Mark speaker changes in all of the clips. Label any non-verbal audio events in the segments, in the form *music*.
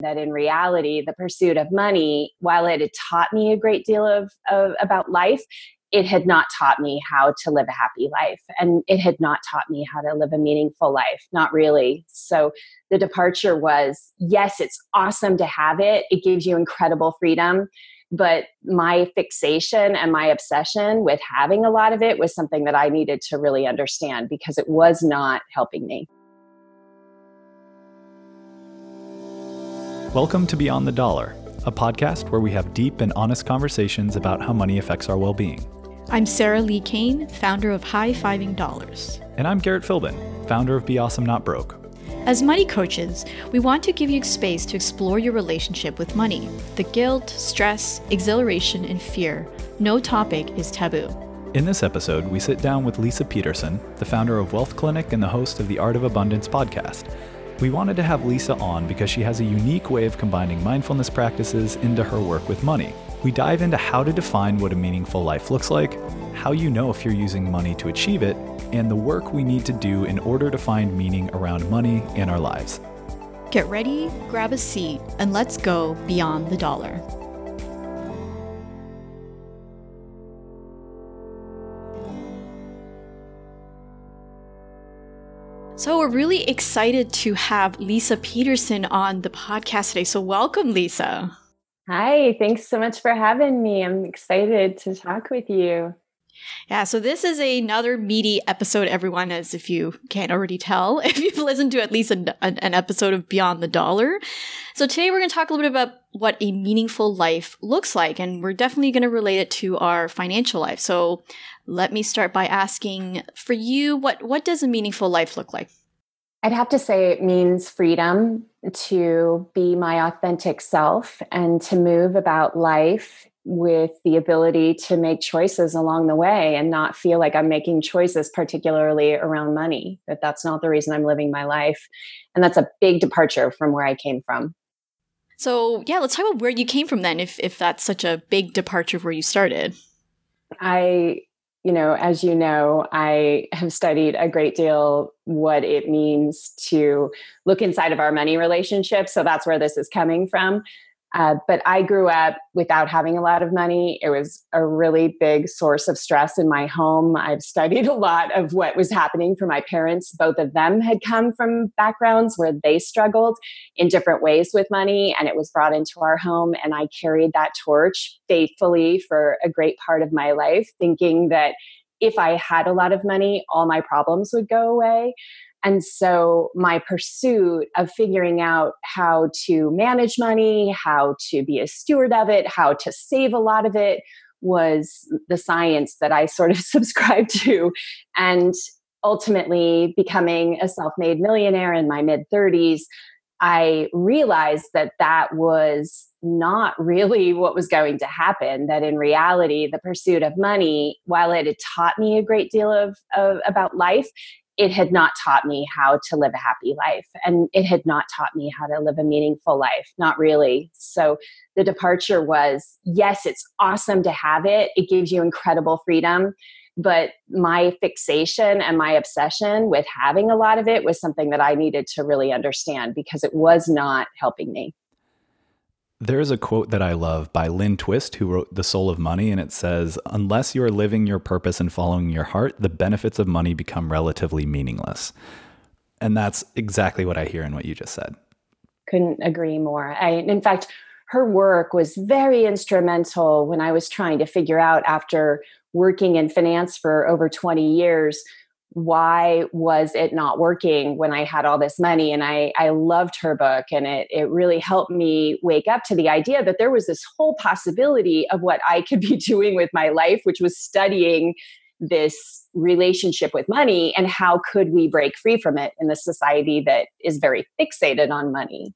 Speaker 1: that in reality, the pursuit of money, while it had taught me a great deal of, of about life, it had not taught me how to live a happy life and it had not taught me how to live a meaningful life not really. So the departure was yes it's awesome to have it it gives you incredible freedom but my fixation and my obsession with having a lot of it was something that i needed to really understand because it was not helping me
Speaker 2: welcome to beyond the dollar a podcast where we have deep and honest conversations about how money affects our well-being
Speaker 3: I'm Sarah Li Cain, founder of High Fiving Dollars.
Speaker 2: And I'm Garrett Philbin, founder of Be Awesome Not Broke.
Speaker 3: As money coaches, we want to give you space to explore your relationship with money. The guilt, stress, exhilaration, and fear. No topic is taboo.
Speaker 2: In this episode, we sit down with Leisa Peterson, the founder of WealthClinic and the host of the Art of Abundance podcast. We wanted to have Leisa on because she has a unique way of combining mindfulness practices into her work with money. We dive into how to define what a meaningful life looks like, how you know if you're using money to achieve it, and the work we need to do in order to find meaning around money in our lives.
Speaker 3: Get ready, grab a seat, and let's go beyond the dollar. So, we're really excited to have Leisa Peterson on the podcast today. So, welcome, Leisa.
Speaker 1: Hi, thanks so much for having me. I'm excited to talk with you.
Speaker 3: Yeah, so this is another meaty episode, everyone, as if you can't already tell, *laughs* if you've listened to at least an, an episode of Beyond the Dollar. So today we're going to talk a little bit about what a meaningful life looks like, and we're definitely going to relate it to our financial life. So let me start by asking for you, what, what does a meaningful life look like?
Speaker 1: I'd have to say it means freedom to be my authentic self and to move about life with the ability to make choices along the way and not feel like I'm making choices, particularly around money, that that's not the reason I'm living my life. And that's a big departure from where I came from.
Speaker 3: So, yeah, let's talk about where you came from then, if, if that's such a big departure where you started.
Speaker 1: I you know, as you know, I have studied a great deal what it means to look inside of our money relationship. So that's where this is coming from. Uh, but I grew up without having a lot of money. It was a really big source of stress in my home. I've studied *laughs* a lot of what was happening for my parents. Both of them had come from backgrounds where they struggled in different ways with money, and it was brought into our home. And I carried that torch faithfully for a great part of my life, thinking that if I had a lot of money, all my problems would go away. And so my pursuit of figuring out how to manage money, how to be a steward of it, how to save a lot of it was the science that I sort of *laughs* subscribed to. And ultimately becoming a self made millionaire in my mid 30s, I realized that that was not really what was going to happen. That in reality, the pursuit of money, while it had taught me a great deal of, of about life, it had not taught me how to live a happy life and it had not taught me how to live a meaningful life not really. So the departure was yes it's awesome to have it it gives you incredible freedom but my fixation and my obsession with having a lot of it was something that i needed to really understand because it was not helping me
Speaker 2: there is a quote that I love by Lynn Twist, who wrote The Soul of Money, and it says, Unless you are living your purpose and following your heart, the benefits of money become relatively meaningless. And that's exactly what I hear in what you just said.
Speaker 1: Couldn't agree more. I, in fact, her work was very instrumental when I was trying to figure out after working in finance for over 20 years why was it not working when I had all this money? And I, I loved her book, and it, it really helped me wake up to the idea that there was this whole possibility of what I could *laughs* be doing with my life, which was studying this relationship with money and how could we break free from it in a society that is very fixated on money.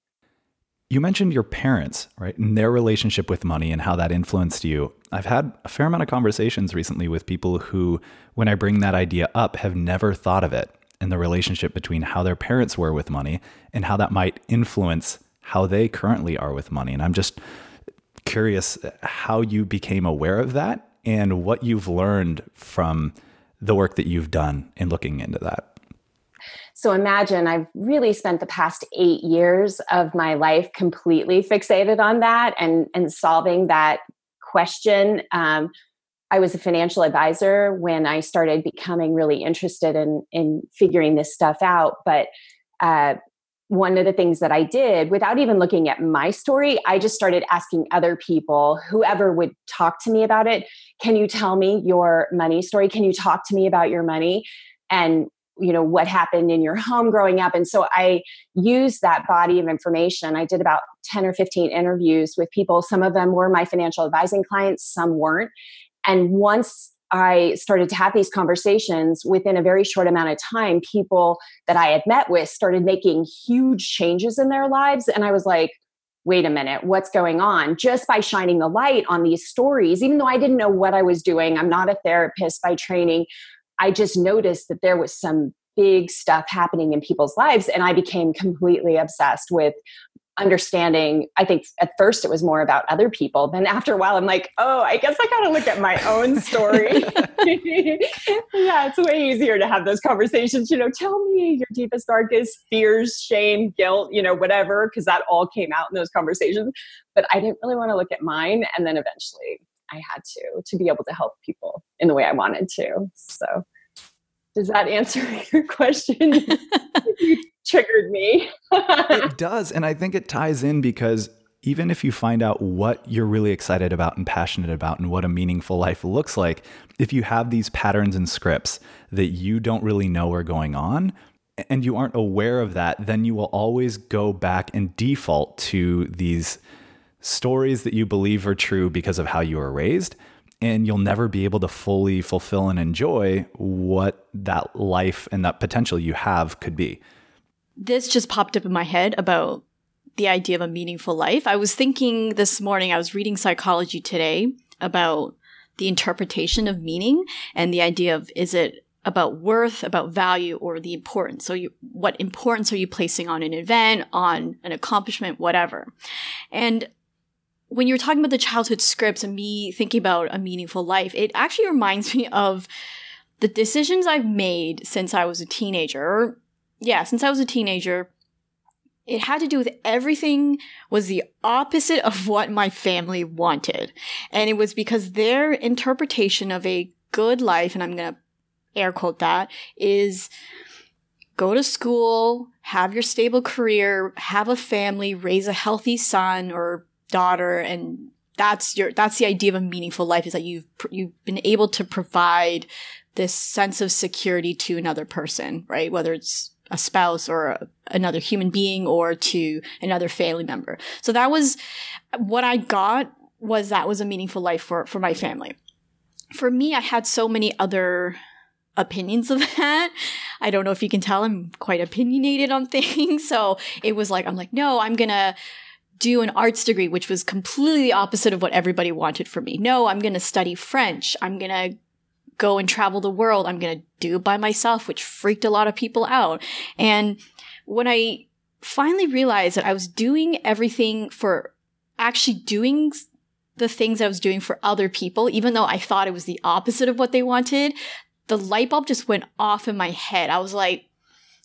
Speaker 2: You mentioned your parents, right, and their relationship with money and how that influenced you. I've had a fair amount of conversations recently with people who, when I bring that idea up, have never thought of it and the relationship between how their parents were with money and how that might influence how they currently are with money. And I'm just curious how you became aware of that and what you've learned from the work that you've done in looking into that.
Speaker 1: So imagine I've really spent the past eight years of my life completely fixated on that and, and solving that question. Um, I was a financial advisor when I started becoming really interested in, in figuring this stuff out. But uh, one of the things that I did without even looking at my story, I just started asking other people, whoever would talk to me about it, can you tell me your money story? Can you talk to me about your money? And you know what happened in your home growing up and so i used that body of information i did about 10 or 15 interviews with people some of them were my financial advising clients some weren't and once I started to have these conversations within a very short amount of time, people that I had met with started making huge changes in their lives. And I was like, wait a minute, what's going on? Just by shining the light on these stories, even though I didn't know what I was doing, I'm not a therapist by training, I just noticed that there was some big stuff happening in people's lives. And I became completely obsessed with understanding i think at first it was more about other people then after a while i'm like oh i guess i gotta look at my own story *laughs* yeah it's way easier to have those conversations you know tell me your deepest darkest fears shame guilt you know whatever because that all came out in those conversations but i didn't really want to look at mine and then eventually i had to to be able to help people in the way i wanted to so does that answer *laughs* your question *laughs* triggered me.
Speaker 2: it *laughs* does. And I think it ties in because even if you find out what you're really excited about and passionate about and what a meaningful life looks like, if you have these patterns and scripts that you don't really know are going on, and you aren't aware of that, then you will always go back and default to these stories that you believe are true because of how you were raised. And you'll never be able to fully fulfill and enjoy what that life and that potential you have could be
Speaker 3: this just popped up in my head about the idea of a meaningful life. I was thinking this morning, I was reading psychology today about the interpretation of meaning and the idea of is it about worth, about value, or the importance. So, you, what importance are you placing on an event, on an accomplishment, whatever? And when you're talking about the childhood scripts and me thinking about a meaningful life, it actually reminds *laughs* me of the decisions I've made since I was a teenager, yeah, since I was a teenager, it had to do with everything was the opposite of what my family wanted. And it was because their interpretation of a good life, and I'm going to air quote that, is go to school, have your stable career, have a family, raise a healthy son or daughter, and that's your that's the idea of a meaningful life is that you've you've been able to provide this sense of security to another person, right? Whether it's a spouse or a, another human being or to another family member. So that was what I got was that was a meaningful life for, for my family. For me, I had so many other opinions of *laughs* that. I don't know if you can tell I'm quite opinionated on *laughs* things. So it was like, I'm like, no, I'm going to do an arts degree, which was completely opposite of what everybody wanted for me. No, I'm going to study French. I'm going to go and travel the world. I'm going to do it by myself, which freaked a lot of people out. And when I finally realized that I was doing everything for actually doing the things I was doing for other people, even though I thought it was the opposite of what they wanted, the light bulb just went off in my head. I was like,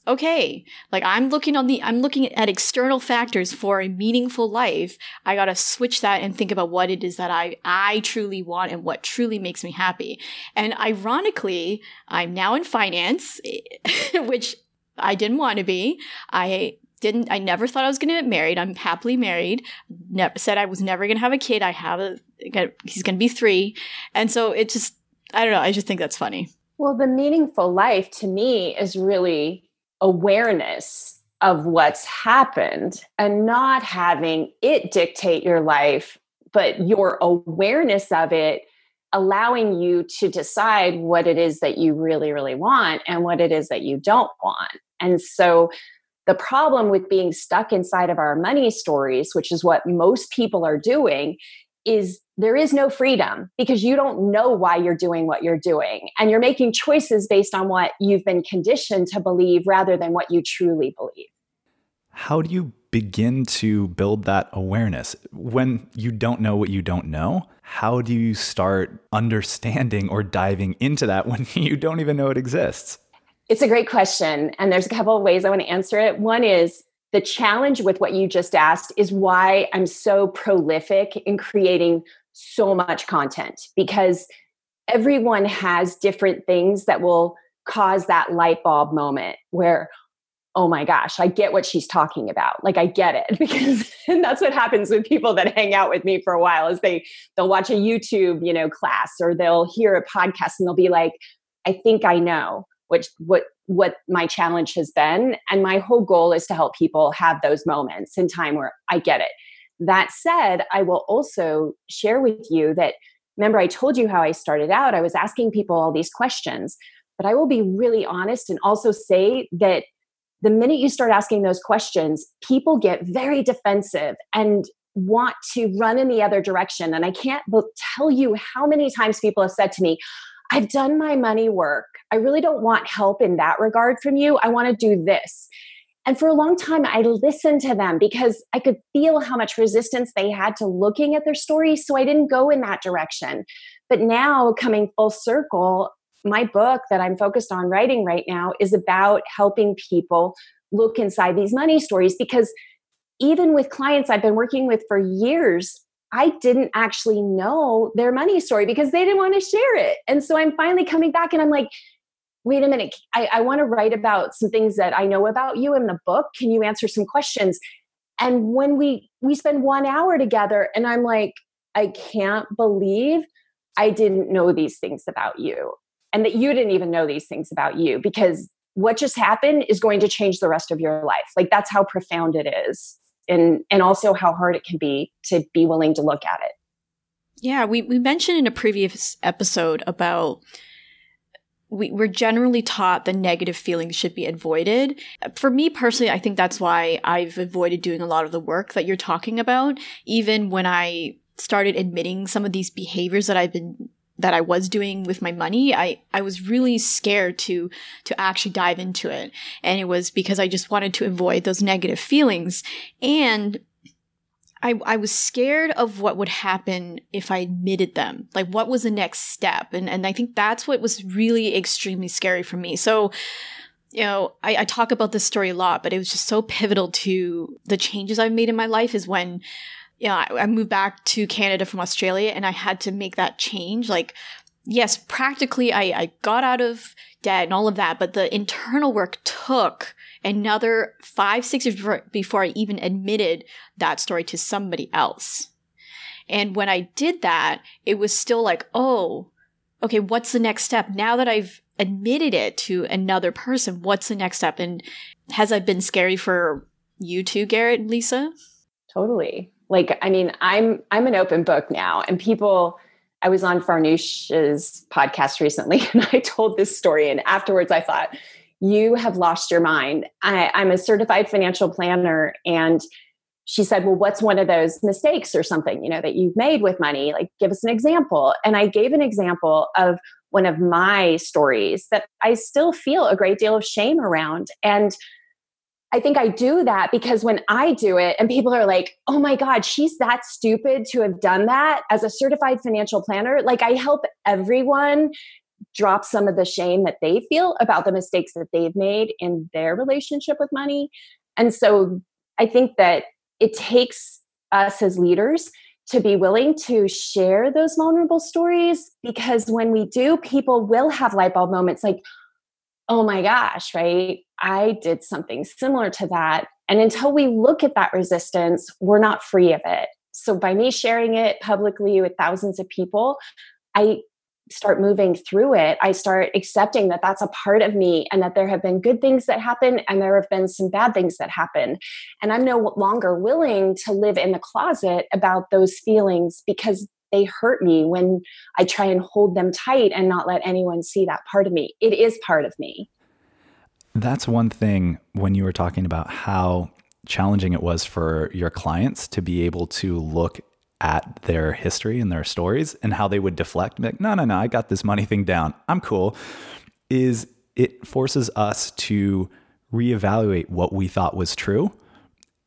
Speaker 3: okay, like I'm looking on the, I'm looking at external factors for a meaningful life. I gotta switch that and think about what it is that I, I truly want and what truly makes me happy. And ironically, I'm now in finance, *laughs* which I didn't want to be. I didn't, I never thought I was going to get married. I'm happily married. Never said I was never going to have a kid. I have a, he's going to be three. And so it just, I don't know. I just think that's funny.
Speaker 1: Well, the meaningful life to me is really awareness of what's happened and not having it dictate your life, but your awareness of it allowing you to decide what it is that you really, really want and what it is that you don't want. And so the problem with being stuck inside of our money stories, which is what most people are doing, is there is no freedom because you don't know why you're doing what you're doing. And you're making choices based on what you've been conditioned to believe rather than what you truly believe.
Speaker 2: How do you begin to build that awareness when you don't know what you don't know? How do you start understanding or diving into that when *laughs* you don't even know it exists?
Speaker 1: It's a great question. And there's a couple of ways I want to answer it. One is the challenge with what you just asked is why I'm so prolific in creating so much content because everyone has different things that will cause that light bulb moment where oh my gosh i get what she's talking about. Like i get it *laughs* because and *laughs* that's what happens with people that hang out with me for a while is they they'll watch a youtube you know class or they'll hear a podcast and they'll be like i think i know which what what my challenge has been. And my whole goal is to help people have those moments in time where i get it that said i will also share with you that remember i told you how i started out i was asking people all these questions but i will be really honest and also say that the minute you start asking those questions people get very defensive and want to run in the other direction and i can't tell you how many times people have said to me I've done my money work. I really don't want help in that regard from you. I want to do this. And for a long time, I listened to them because I could feel how much resistance they had to looking at their stories. So I didn't go in that direction. But now, coming full circle, my book that I'm focused on writing right now is about helping people look inside these money stories because even with clients I've been working with for years, I didn't actually know their money story because they didn't want to share it. And so I'm finally coming back and I'm like, wait a minute, I, I want to write about some things that I know about you in the book. Can you answer some questions? And when we we spend one hour together, and I'm like, I can't believe I didn't know these things about you. And that you didn't even know these things about you because what just happened is going to change the rest of your life. Like that's how profound it is and and also how hard it can be to be willing to look at it
Speaker 3: yeah we, we mentioned in a previous episode about we, we're generally taught that negative feelings should be avoided. For me personally, I think that's why I've avoided doing a lot of the work that you're talking about. Even when I started admitting some of these behaviors that I've been that I was doing with my money, I, I was really scared to, to actually dive into it. And it was because I just wanted to avoid those negative feelings. And I, I was scared of what would happen if I admitted them. Like what was the next step? And, and I think that's what was really extremely scary for me. So, you know, I, I talk about this story a lot, but it was just so pivotal to the changes I've made in my life is when you yeah, I moved back to Canada from Australia and I had to make that change. Like, yes, practically I, I got out of debt and all of that, but the internal work took another five, six years before, before I even admitted that story to somebody else. And when I did that, it was still like, oh, okay, what's the next step? Now that I've admitted it to another person, what's the next step? And has that been scary for you too, Garrett and Leisa?
Speaker 1: Totally like i mean i'm i'm an open book now and people i was on farnoosh's podcast recently *laughs* and i told this story and afterwards i thought you have lost your mind. I, i'm a certified financial planner and she said well what's one of those mistakes or something you know that you've made with money? Like give us an example. And i gave an example of one of my stories that i still feel a great deal of shame around. And I think I do that because when I do it and people are like, oh my God, she's that stupid to have done that as a certified financial planner. Like I help everyone drop some of the shame that they feel about the mistakes that they've made in their relationship with money. And so I think that it takes us as leaders to be willing to share those vulnerable stories because when we do, people will have light bulb moments like, oh my gosh, right? I did something similar to that. And until we look at that resistance, we're not free of it. So by me sharing it publicly with thousands of people, I start moving through it. I start accepting that that's a part of me and that there have been good things that happen and there have been some bad things that happen. And I'm no longer willing to live in the closet about those feelings because they hurt me when I try and hold them tight and not let anyone see that part of me. It is part of me.
Speaker 2: That's one thing when you were talking about how challenging it was for your clients to be able to look at their history and their stories and how they would deflect like no no no i got this money thing down i'm cool is it forces us to reevaluate what we thought was true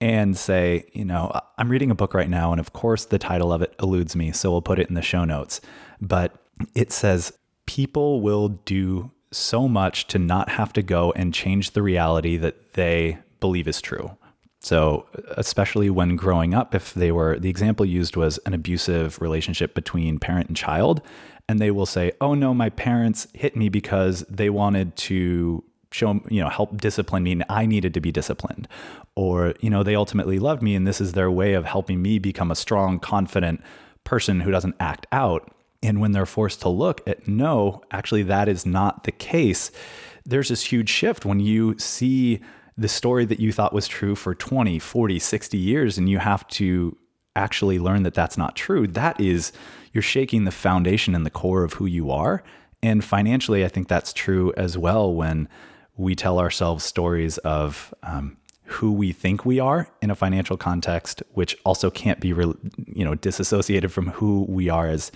Speaker 2: and say, you know, I'm reading a book right now, and of course the title of it eludes me, so we'll put it in the show notes. But it says, People will do so much to not have to go and change the reality that they believe is true. So, especially when growing up, if they were, the example used was an abusive relationship between parent and child, and they will say, Oh no, my parents hit me because they wanted to show, you know, help discipline me and I needed to be disciplined. Or, you know, they ultimately loved me and this is their way of helping me become a strong, confident person who doesn't act out. And when they're forced to look at no, actually, that is not the case, there's this huge shift when you see the story that you thought was true for 20, 40, 60 years, and you have to actually learn that that's not true. That is, you're shaking the foundation and the core of who you are. And financially, I think that's true as well when we tell ourselves stories of um, who we think we are in a financial context, which also can't be, re- you know, disassociated from who we are as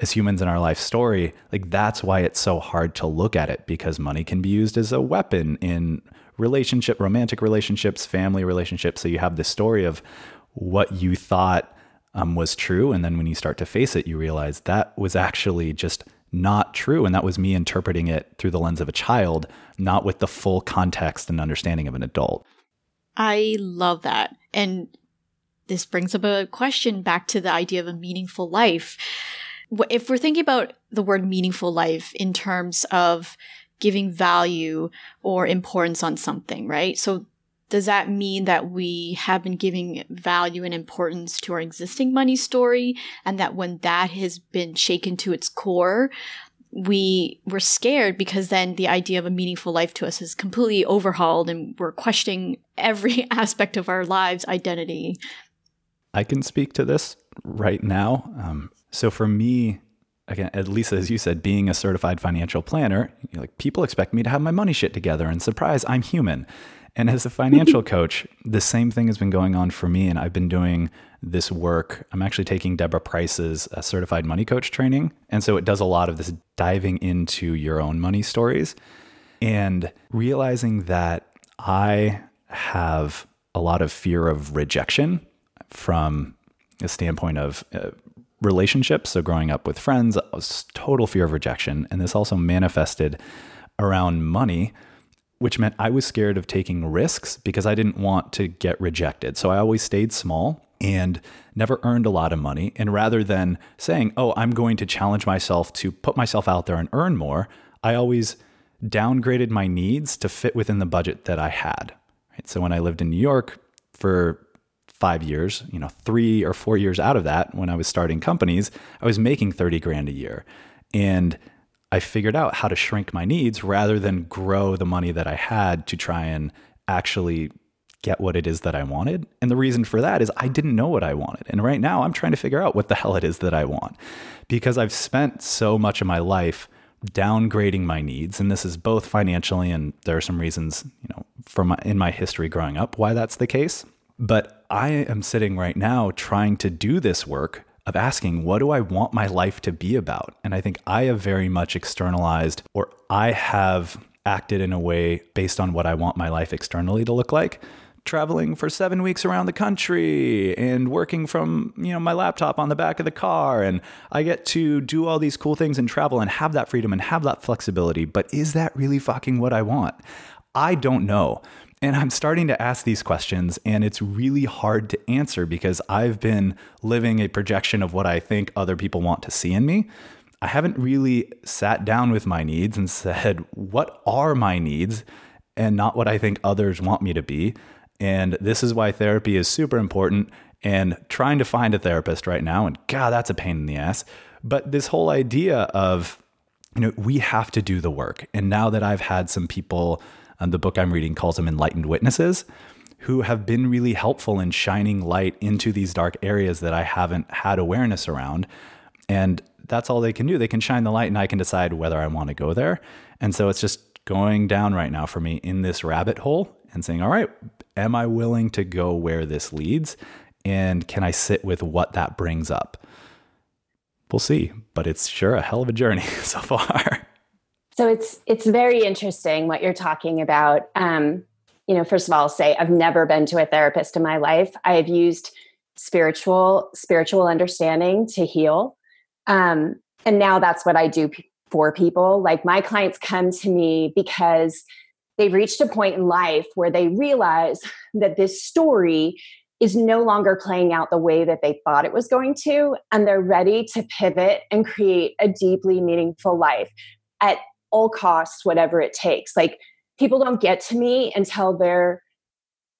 Speaker 2: as humans in our life story. Like that's why it's so hard to look at it because money can be used as a weapon in relationship, romantic relationships, family relationships. So you have this story of what you thought um, was true, and then when you start to face it, you realize that was actually just not true. And that was me interpreting it through the lens of a child, not with the full context and understanding of an adult.
Speaker 3: I love that. And this brings up a question back to the idea of a meaningful life. If we're thinking about the word meaningful life in terms of giving value or importance on something, right? So does that mean that we have been giving value and importance to our existing money story and that when that has been shaken to its core we were scared because then the idea of a meaningful life to us is completely overhauled and we're questioning every *laughs* aspect of our lives identity
Speaker 2: i can speak to this right now um, so for me again at least as you said being a certified financial planner like people expect me to have my money shit together and surprise i'm human and as a financial *laughs* coach, the same thing has been going on for me. And I've been doing this work. I'm actually taking Deborah Price's uh, certified money coach training. And so it does a lot of this diving into your own money stories and realizing that I have a lot of fear of rejection from a standpoint of uh, relationships. So growing up with friends, was total fear of rejection. And this also manifested around money which meant I was scared of taking risks because I didn't want to get rejected. So I always stayed small and never earned a lot of money. And rather than saying, oh, I'm going to challenge myself to put myself out there and earn more, I always downgraded my needs to fit within the budget that I had. Right? So when I lived in New York for five years, you know, three or four years out of that, when I was starting companies, I was making 30 grand a year. And I figured out how to shrink my needs rather than grow the money that I had to try and actually get what it is that I wanted. And the reason for that is I didn't know what I wanted. And right now I'm trying to figure out what the hell it is that I want because I've spent so much of my life downgrading my needs and this is both financially and there are some reasons, you know, from my, in my history growing up why that's the case. But I am sitting right now trying to do this work of asking, what do I want my life to be about? And I think I have very much externalized, or I have acted in a way based on what I want my life externally to look like. Traveling for seven weeks around the country and working from you know my laptop on the back of the car, and I get to do all these cool things and travel and have that freedom and have that flexibility. But is that really fucking what I want? I don't know. And I'm starting to ask these questions, and it's really hard to answer because I've been living a projection of what I think other people want to see in me. I haven't really sat down with my needs and said, what are my needs and not what I think others want me to be. And this is why therapy is super important and trying to find a therapist right now. And God, that's a pain in the ass. But this whole idea of, you know, we have to do the work. And now that I've had some people and the book I'm reading calls them enlightened witnesses who have been really helpful in shining light into these dark areas that I haven't had awareness around. And that's all they can do. They can shine the light and I can decide whether I want to go there. And so it's just going down right now for me in this rabbit hole and saying, all right, am I willing to go where this leads? And can I sit with what that brings up? We'll see, but it's sure a hell of a journey *laughs* so far.
Speaker 1: So it's it's very interesting what you're talking about. Um, you know, first of all, I'll say I've never been to a therapist in my life. I have used spiritual spiritual understanding to heal, um, and now that's what I do for people. Like my clients come to me because they've reached a point in life where they realize that this story is no longer playing out the way that they thought it was going to. And they're ready to pivot and create a deeply meaningful life at all costs, whatever it takes. Like people don't get to me until they're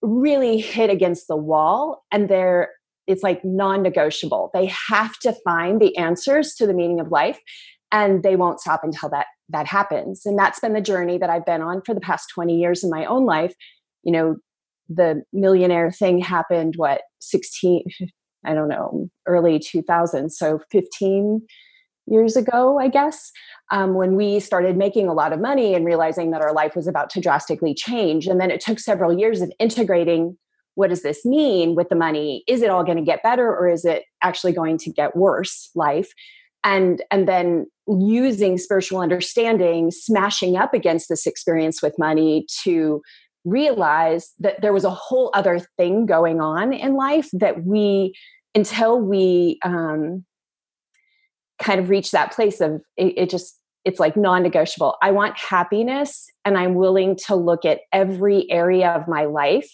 Speaker 1: really hit against the wall and they're it's like non-negotiable. They have to find the answers to the meaning of life and they won't stop until that that happens. And that's been the journey that i've been on for the past 20 years in my own life. You know the millionaire thing happened what 16 *laughs* i don't know early 2000 so 15 years ago i guess um, when we started making a lot of money and realizing that our life was about to drastically change. And then it took several years of integrating what does this mean with the money? Is it all going to get better or is it actually going to get worse life? And and then using spiritual understanding smashing up against this experience with money to realize that there was a whole other thing going on in life that we until we um, kind of reach that place of it, it just it's like non-negotiable i want happiness and i'm willing to look at every area of my life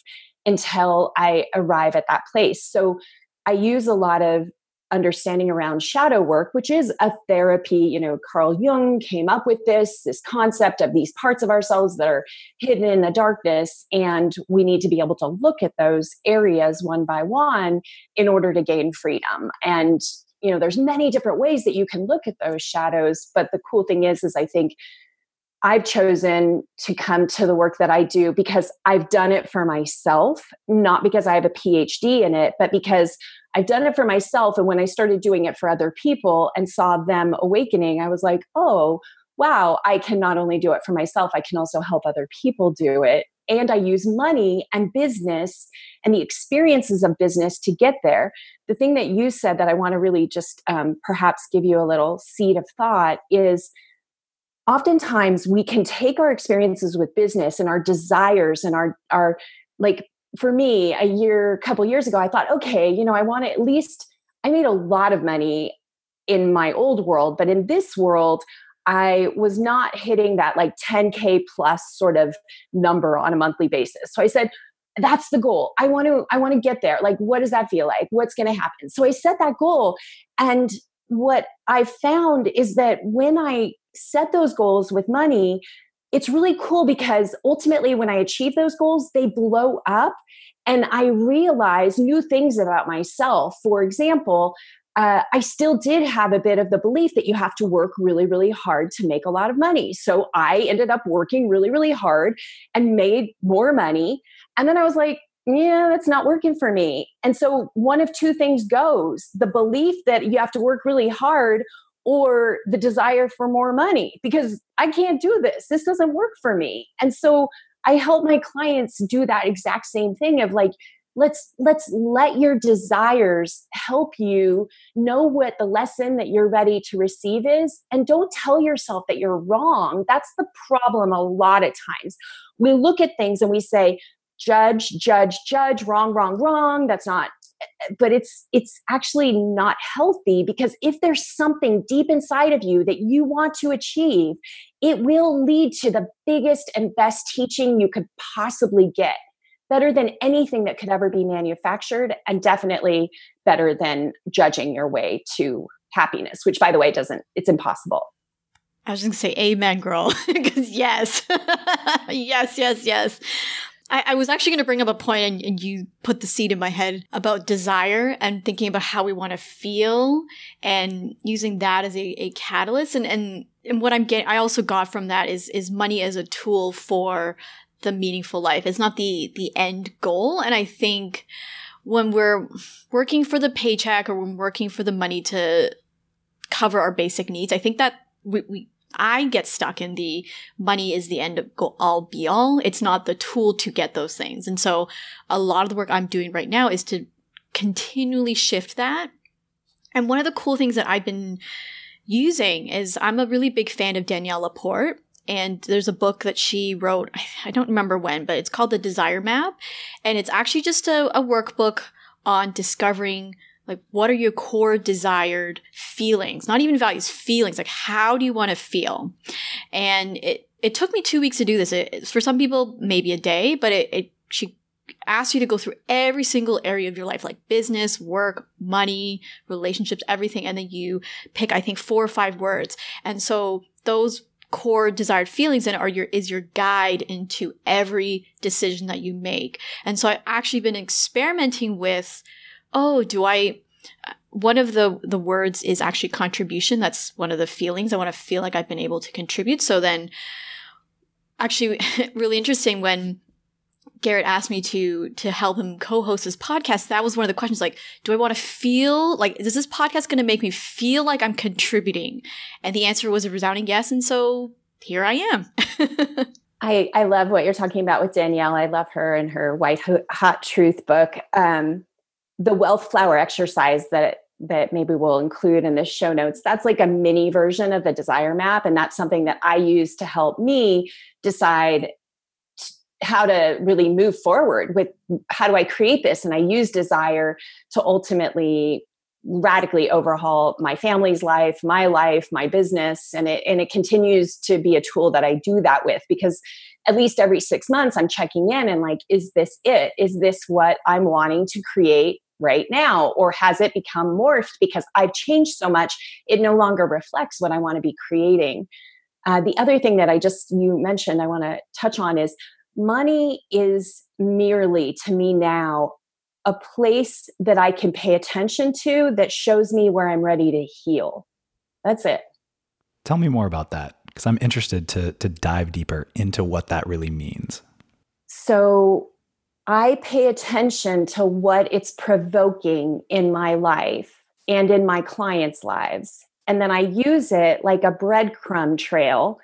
Speaker 1: until i arrive at that place so i use a lot of understanding around shadow work, which is a therapy. You know, Carl Jung came up with this, this concept of these parts of ourselves that are hidden in the darkness. And we need to be able to look at those areas one by one in order to gain freedom. And, you know, there's many different ways that you can look at those shadows. But the cool thing is, is I think I've chosen to come to the work that I do because I've done it for myself, not because I have a PhD in it, but because I've done it for myself. And when I started doing it for other people and saw them awakening, I was like, oh, wow, I can not only do it for myself, I can also help other people do it. And I use money and business and the experiences of business to get there. The thing that you said that I want to really just um, perhaps give you a little seed of thought is oftentimes we can take our experiences with business and our desires and our our like for me a year couple years ago i thought okay you know i want to at least i made a lot of money in my old world but in this world i was not hitting that like 10k plus sort of number on a monthly basis. So i said that's the goal. I want to i want to get there. Like what does that feel like? What's going to happen? So i set that goal and what i found is that when i set those goals with money, it's really cool because ultimately, when I achieve those goals, they blow up and I realize new things about myself. For example, uh, I still did have a bit of the belief that you have to work really, really hard to make a lot of money. So I ended up working really, really hard and made more money. And then I was like, yeah, that's not working for me. And so one of two things goes the belief that you have to work really hard or the desire for more money because I can't do this. This doesn't work for me. And so I help my clients do that exact same thing of like, let's let's let your desires help you know what the lesson that you're ready to receive is and don't tell yourself that you're wrong. That's the problem a lot of times. We look at things and we say judge judge judge wrong wrong wrong. That's not but it's it's actually not healthy because if there's something deep inside of you that you want to achieve it will lead to the biggest and best teaching you could possibly get better than anything that could ever be manufactured and definitely better than judging your way to happiness which by the way doesn't it's impossible
Speaker 3: I was going to say amen, girl. *laughs* Because yes, *laughs* yes, yes, yes. I, I was actually going to bring up a point, and, and you put the seed in my head about desire and thinking about how we want to feel and using that as a, a catalyst. And, and and what I'm getting, I also got from that is is money as a tool for the meaningful life. It's not the the end goal. And I think when we're working for the paycheck or when working for the money to cover our basic needs, I think that we, we I get stuck in the money is the end of go all be all. It's not the tool to get those things. And so a lot of the work I'm doing right now is to continually shift that. And one of the cool things that I've been using is I'm a really big fan of Danielle Laporte. And there's a book that she wrote, I don't remember when, but it's called The Desire Map. And it's actually just a, a workbook on discovering like what are your core desired feelings not even values feelings like how do you want to feel? And it it took me two weeks to do this. It, for some people maybe a day but it, it she asked you to go through every single area of your life like business work money relationships everything and then you pick i think four or five words. And so those core desired feelings and are your is your guide into every decision that you make. And so i've actually been experimenting with oh, do I one of the the words is actually contribution. That's one of the feelings. I want to feel like i've been able to contribute. So then actually *laughs* really interesting when garrett asked me to to help him co-host his podcast that was one of the questions like do i want to feel like is this podcast going to make me feel like i'm contributing and the answer was a resounding yes and so here i am *laughs*
Speaker 1: I, I love what you're talking about with Danielle. I love her and her White Hot Truth book. Um, the wealth flower exercise that that maybe we'll include in the show notes that's like a mini version of the desire map and that's something that i use to help me decide how to really move forward with how do i create this and i use desire to ultimately radically overhaul my family's life my life my business and it and it continues to be a tool that i do that with because at least every 6 months i'm checking in and like is this it is this what i'm wanting to create right now? Or has it become morphed because I've changed so much, it no longer reflects what I want to be creating? Uh, the other thing that I just, you mentioned, I want to touch on is money is merely to me now a place that I can pay attention to that shows me where I'm ready to heal. That's it.
Speaker 2: Tell me more about that because I'm interested to to dive deeper into what that really means.
Speaker 1: So I pay attention to what it's provoking in my life and in my clients' lives. And then I use it like a breadcrumb trail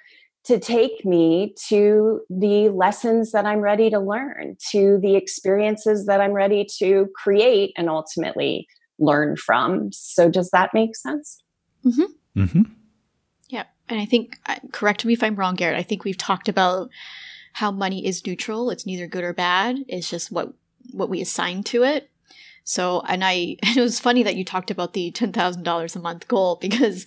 Speaker 1: to take me to the lessons that I'm ready to learn, to the experiences that I'm ready to create and ultimately learn from. So, does that make sense?
Speaker 3: Mm-hmm. Mm-hmm. Yeah. And I think, uh, correct me if I'm wrong, Garrett, I think we've talked about how money is neutral. It's neither good or bad. It's just what what we assign to it. So, and I, *laughs* it was funny that you talked about the $10,000 a month goal because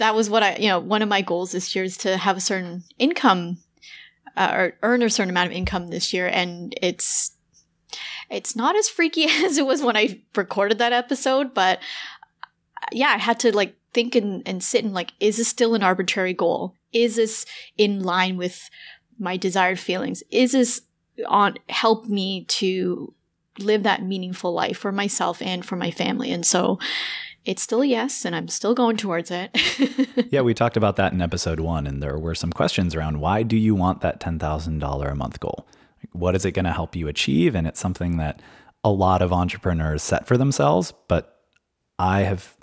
Speaker 3: that was what I, you know, one of my goals this year is to have a certain income uh, or earn a certain amount of income this year. And it's, it's not as freaky *laughs* as it was when I recorded that episode, but uh, yeah, I had to like think and, and sit and like, is this still an arbitrary goal? Is this in line with my desired feelings? Is this on help me to live that meaningful life for myself and for my family? And so it's still a yes, and I'm still going towards it. *laughs*
Speaker 2: yeah, we talked about that in episode one, and there were some questions around why do you want that $10,000 a month goal? What is it going to help you achieve? And it's something that a lot of entrepreneurs set for themselves, but I have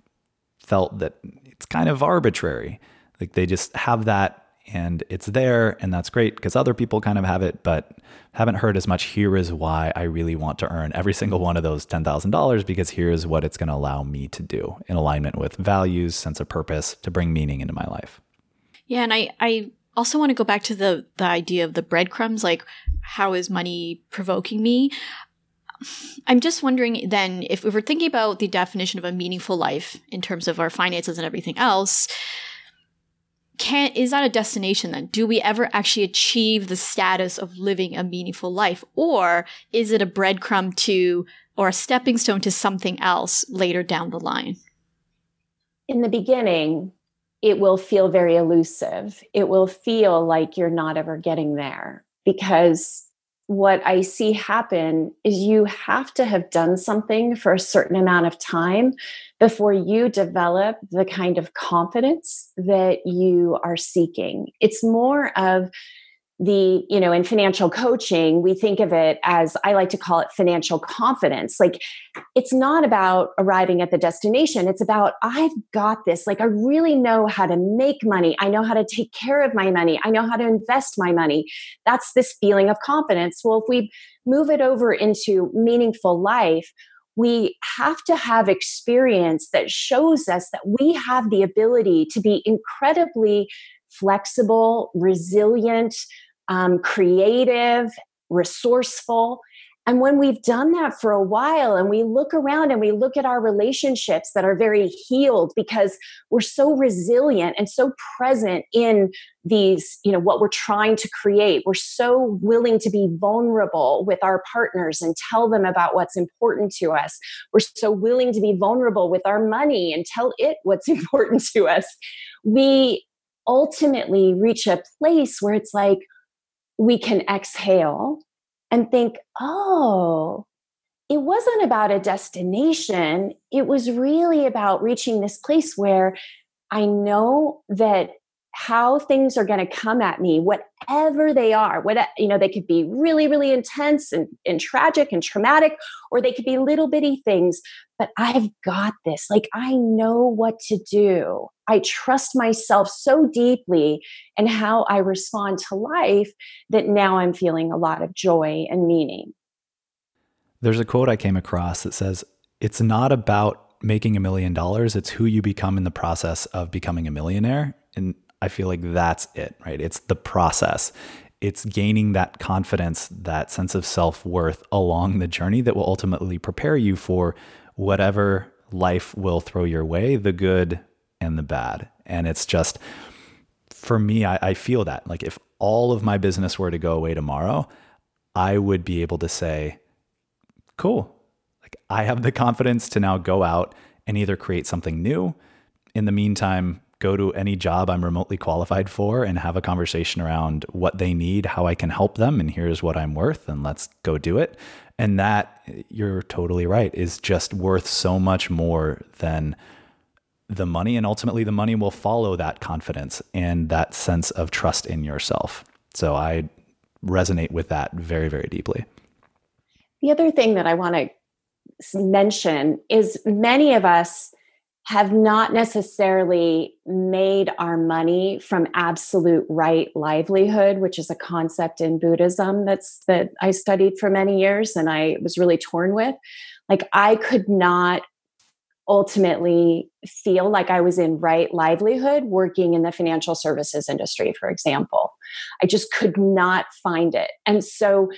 Speaker 2: felt that it's kind of arbitrary. Like they just have that and it's there and that's great because other people kind of have it but haven't heard as much here is why i really want to earn every single one of those $10000 because here's what it's going to allow me to do in alignment with values sense of purpose to bring meaning into my life.
Speaker 3: Yeah and i i also want to go back to the the idea of the breadcrumbs like how is money provoking me? I'm just wondering then if we were thinking about the definition of a meaningful life in terms of our finances and everything else, can is that a destination then? Do we ever actually achieve the status of living a meaningful life? Or is it a breadcrumb to or a stepping stone to something else later down the line?
Speaker 1: In the beginning, it will feel very elusive. It will feel like you're not ever getting there because what I see happen is you have to have done something for a certain amount of time before you develop the kind of confidence that you are seeking. It's more of the you know in financial coaching we think of it as i like to call it financial confidence. Like it's not about arriving at the destination. It's about i've got this. Like i really know how to make money. I know how to take care of my money. I know how to invest my money. That's this feeling of confidence. Well if we move it over into meaningful life we have to have experience that shows us that we have the ability to be incredibly flexible resilient um, creative, resourceful. And when we've done that for a while and we look around and we look at our relationships that are very healed because we're so resilient and so present in these, you know, what we're trying to create, we're so willing to be vulnerable with our partners and tell them about what's important to us. We're so willing to be vulnerable with our money and tell it what's *laughs* important to us. We ultimately reach a place where it's like we can exhale and think, oh, it wasn't about a destination. It was really about reaching this place where I know that how things are going to come at me, whatever they are, what you know, they could be really, really intense and, and tragic and traumatic, or they could be little bitty things. But I've got this. Like I know what to do. I trust myself so deeply and how I respond to life that now I'm feeling a lot of joy and meaning.
Speaker 2: There's a quote I came across that says, It's not about making a million dollars, it's who you become in the process of becoming a millionaire. And I feel like that's it, right? It's the process. It's gaining that confidence, that sense of self worth along the journey that will ultimately prepare you for whatever life will throw your way, the good and the bad. And it's just, for me, I, I feel that. Like if all of my business were to go away tomorrow, I would be able to say, cool. Like I have the confidence to now go out and either create something new. In the meantime, go to any job I'm remotely qualified for and have a conversation around what they need, how I can help them, and here's what I'm worth, and let's go do it. And that, you're totally right, is just worth so much more than the money. And ultimately, the money will follow that confidence and that sense of trust in yourself. So I resonate with that very, very deeply.
Speaker 1: The other thing that I want to mention is many of us have not necessarily made our money from absolute right livelihood which is a concept in buddhism that's that i studied for many years and i was really torn with. Like i could not ultimately feel like i was in right livelihood working in the financial services industry for example. I just could not find it. And so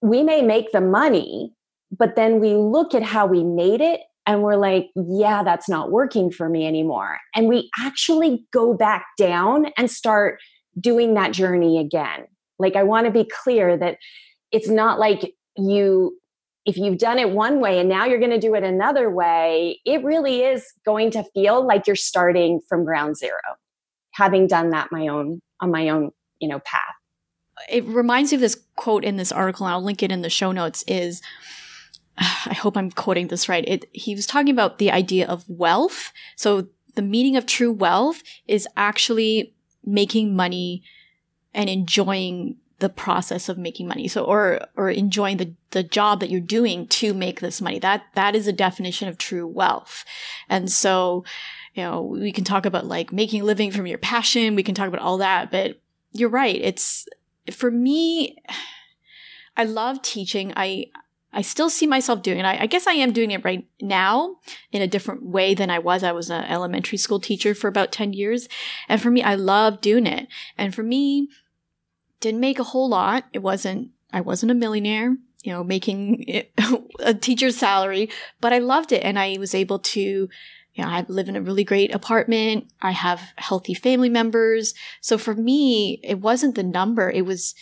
Speaker 1: we may make the money but then we look at how we made it and we're like, yeah, that's not working for me anymore. And we actually go back down and start doing that journey again. Like, I want to be clear that it's not like you, if you've done it one way and now you're going to do it another way, it really is going to feel like you're starting from ground zero, having done that my own on my own, you know, path.
Speaker 3: It reminds me of this quote in this article, and I'll link it in the show notes, is *sighs* I hope I'm quoting this right. It, he was talking about the idea of wealth. So the meaning of true wealth is actually making money and enjoying the process of making money. So, or, or enjoying the, the job that you're doing to make this money. That, that is a definition of true wealth. And so, you know, we can talk about like making a living from your passion. We can talk about all that, but you're right. It's, for me, *sighs* I love teaching. I, I still see myself doing it. I, I, guess I am doing it right now in a different way than I was. I was an elementary school teacher for about 10 years. And for me, I love doing it. And for me, didn't make a whole lot. It wasn't, I wasn't a millionaire, you know, making *laughs* a teacher's salary, but I loved it. And I was able to, you know, I live in a really great apartment. I have healthy family members. So for me, it wasn't the number. It was,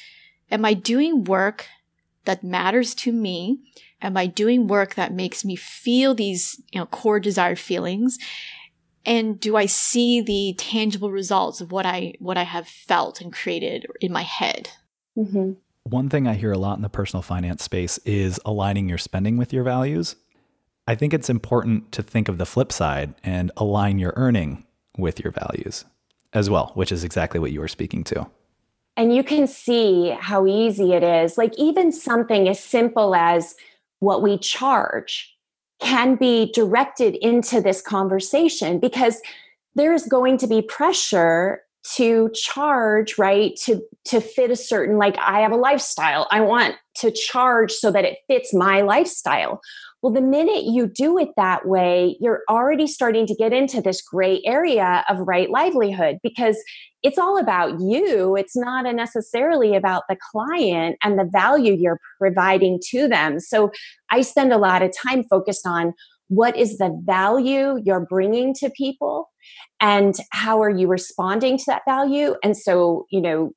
Speaker 3: am I doing work that matters to me? Am I doing work that makes me feel these, you know, core desired feelings? And do I see the tangible results of what I what I have felt and created in my head?
Speaker 2: Mm-hmm. One thing I hear a lot in the personal finance space is aligning your spending with your values. I think it's important to think of the flip side and align your earning with your values as well, which is exactly what you were speaking to.
Speaker 1: And you can see how easy it is. Like, even something as simple as what we charge can be directed into this conversation because there's going to be pressure to charge right? To to fit a certain like i have a lifestyle. I want to charge so that it fits my lifestyle Well, the minute you do it that way, you're already starting to get into this gray area of right livelihood because it's all about you. It's not necessarily about the client and the value you're providing to them. So I spend a lot of time focused on what is the value you're bringing to people and how are you responding to that value and so you know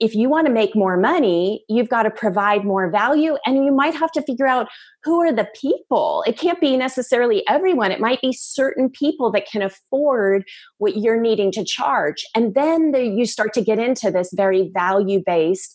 Speaker 1: if you want to make more money, you've got to provide more value and you might have to figure out who are the people. It can't be necessarily everyone. It might be certain people that can afford what you're needing to charge. And then the, you start to get into this very value based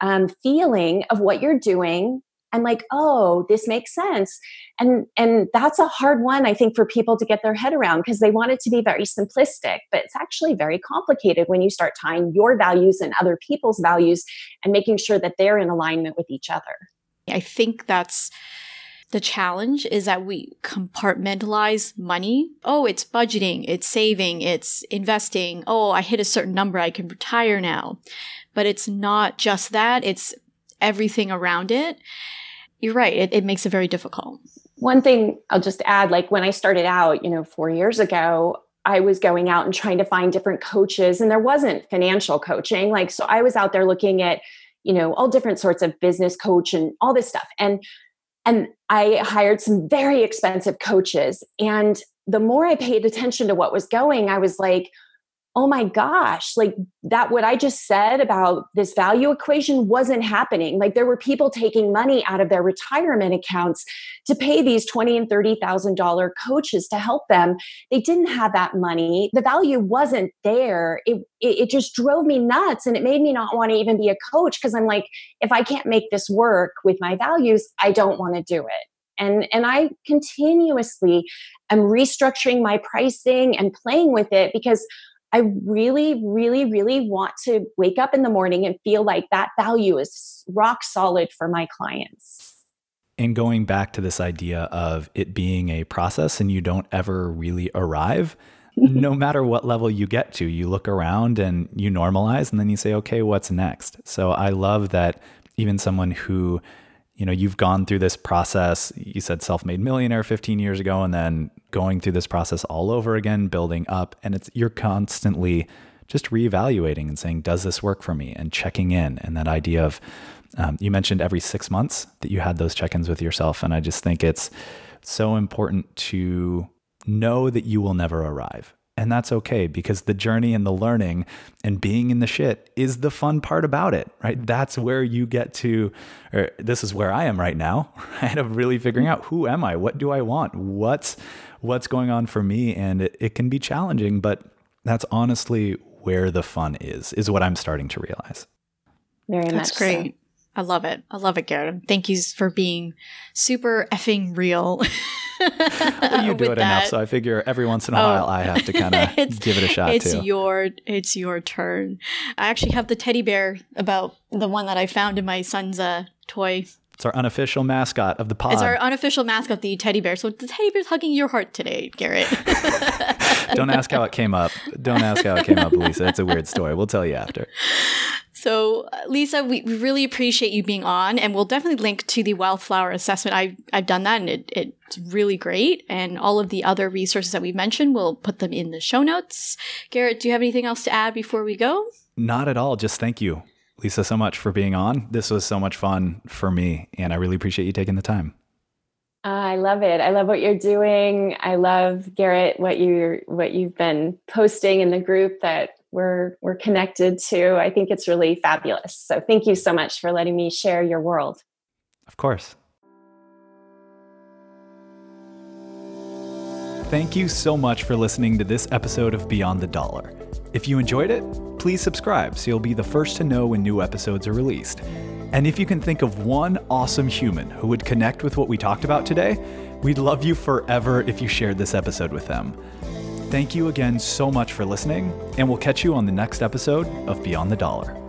Speaker 1: um, feeling of what you're doing and like oh this makes sense and and that's a hard one i think for people to get their head around because they want it to be very simplistic but it's actually very complicated when you start tying your values and other people's values and making sure that they're in alignment with each other
Speaker 3: i think that's the challenge is that we compartmentalize money. Oh, it's budgeting, it's saving, it's investing. Oh, I hit a certain number, I can retire now. But it's not just that, it's everything around it you're right. It, it makes it very difficult.
Speaker 1: One thing I'll just add like when I started out, you know, four years ago, I was going out and trying to find different coaches, and there wasn't financial coaching. Like, so I was out there looking at, you know, all different sorts of business coach and all this stuff. And and I hired some very expensive coaches. And the more I paid attention to what was going, I was like, oh my gosh, like that, what I just said about this value equation wasn't happening. Like there were people taking money out of their retirement accounts to pay these twenty and thirty thousand dollar coaches to help them. They didn't have that money. The value wasn't there. It, it, it just drove me nuts, and it made me not want to even be a coach because I'm like, if I can't make this work with my values, I don't want to do it and and i continuously am restructuring my pricing and playing with it because I really, really, really want to wake up in the morning and feel like that value is rock solid for my clients.
Speaker 2: And going back to this idea of it being a process and you don't ever really arrive, *laughs* no matter what level you get to, you look around and you normalize and then you say, okay, what's next? So I love that even someone who you know you've gone through this process. You said self-made millionaire 15 years ago and then going through this process all over again building up and it's you're constantly just reevaluating and saying does this work for me? and checking in. And that idea of um, you mentioned every six months that you had those check-ins with yourself and i just think it's so important to know that you will never arrive and that's okay because the journey and the learning and being in the shit is the fun part about it, right? That's where you get to, or this is where I am right now, *laughs* right? Of really figuring out who am I? What do I want? What's, what's going on for me? And it, it can be challenging, but that's honestly where the fun is, is what I'm starting to realize.
Speaker 3: Very that's much great. So. I love it. I love it, Garrett. Thank you for being super effing real. *laughs*
Speaker 2: well, you do it that. enough, so I figure every once in a oh. while I have to kind of *laughs* give it a shot
Speaker 3: it's
Speaker 2: too.
Speaker 3: your it's your turn. I actually have the teddy bear about the one that I found in my son's uh, toy.
Speaker 2: It's our unofficial mascot of the pod.
Speaker 3: It's our unofficial mascot, the teddy bear. So the teddy bear's hugging your heart today, Garrett. *laughs*
Speaker 2: Don't ask how it came up. Don't ask how it came up, Leisa. It's a weird story. We'll tell you after.
Speaker 3: So, uh, Leisa, we, we really appreciate you being on, and we'll definitely link to the Wildflower assessment. I, I've done that, and it, it's really great. And all of the other resources that we've mentioned, we'll put them in the show notes. Garrett, do you have anything else to add before we go?
Speaker 2: Not at all. Just thank you, Leisa, so much for being on. This was so much fun for me, and I really appreciate you taking the time.
Speaker 1: I love it. I love what you're doing. I love Garrett what you what you've been posting in the group that we're we're connected to. I think it's really fabulous. So thank you so much for letting me share your world.
Speaker 2: Of course. Thank you so much for listening to this episode of Beyond the Dollar. If you enjoyed it, please subscribe so you'll be the first to know when new episodes are released. And if you can think of one awesome human who would connect with what we talked about today, we'd love you forever if you shared this episode with them. Thank you again so much for listening, and we'll catch you on the next episode of Beyond the Dollar.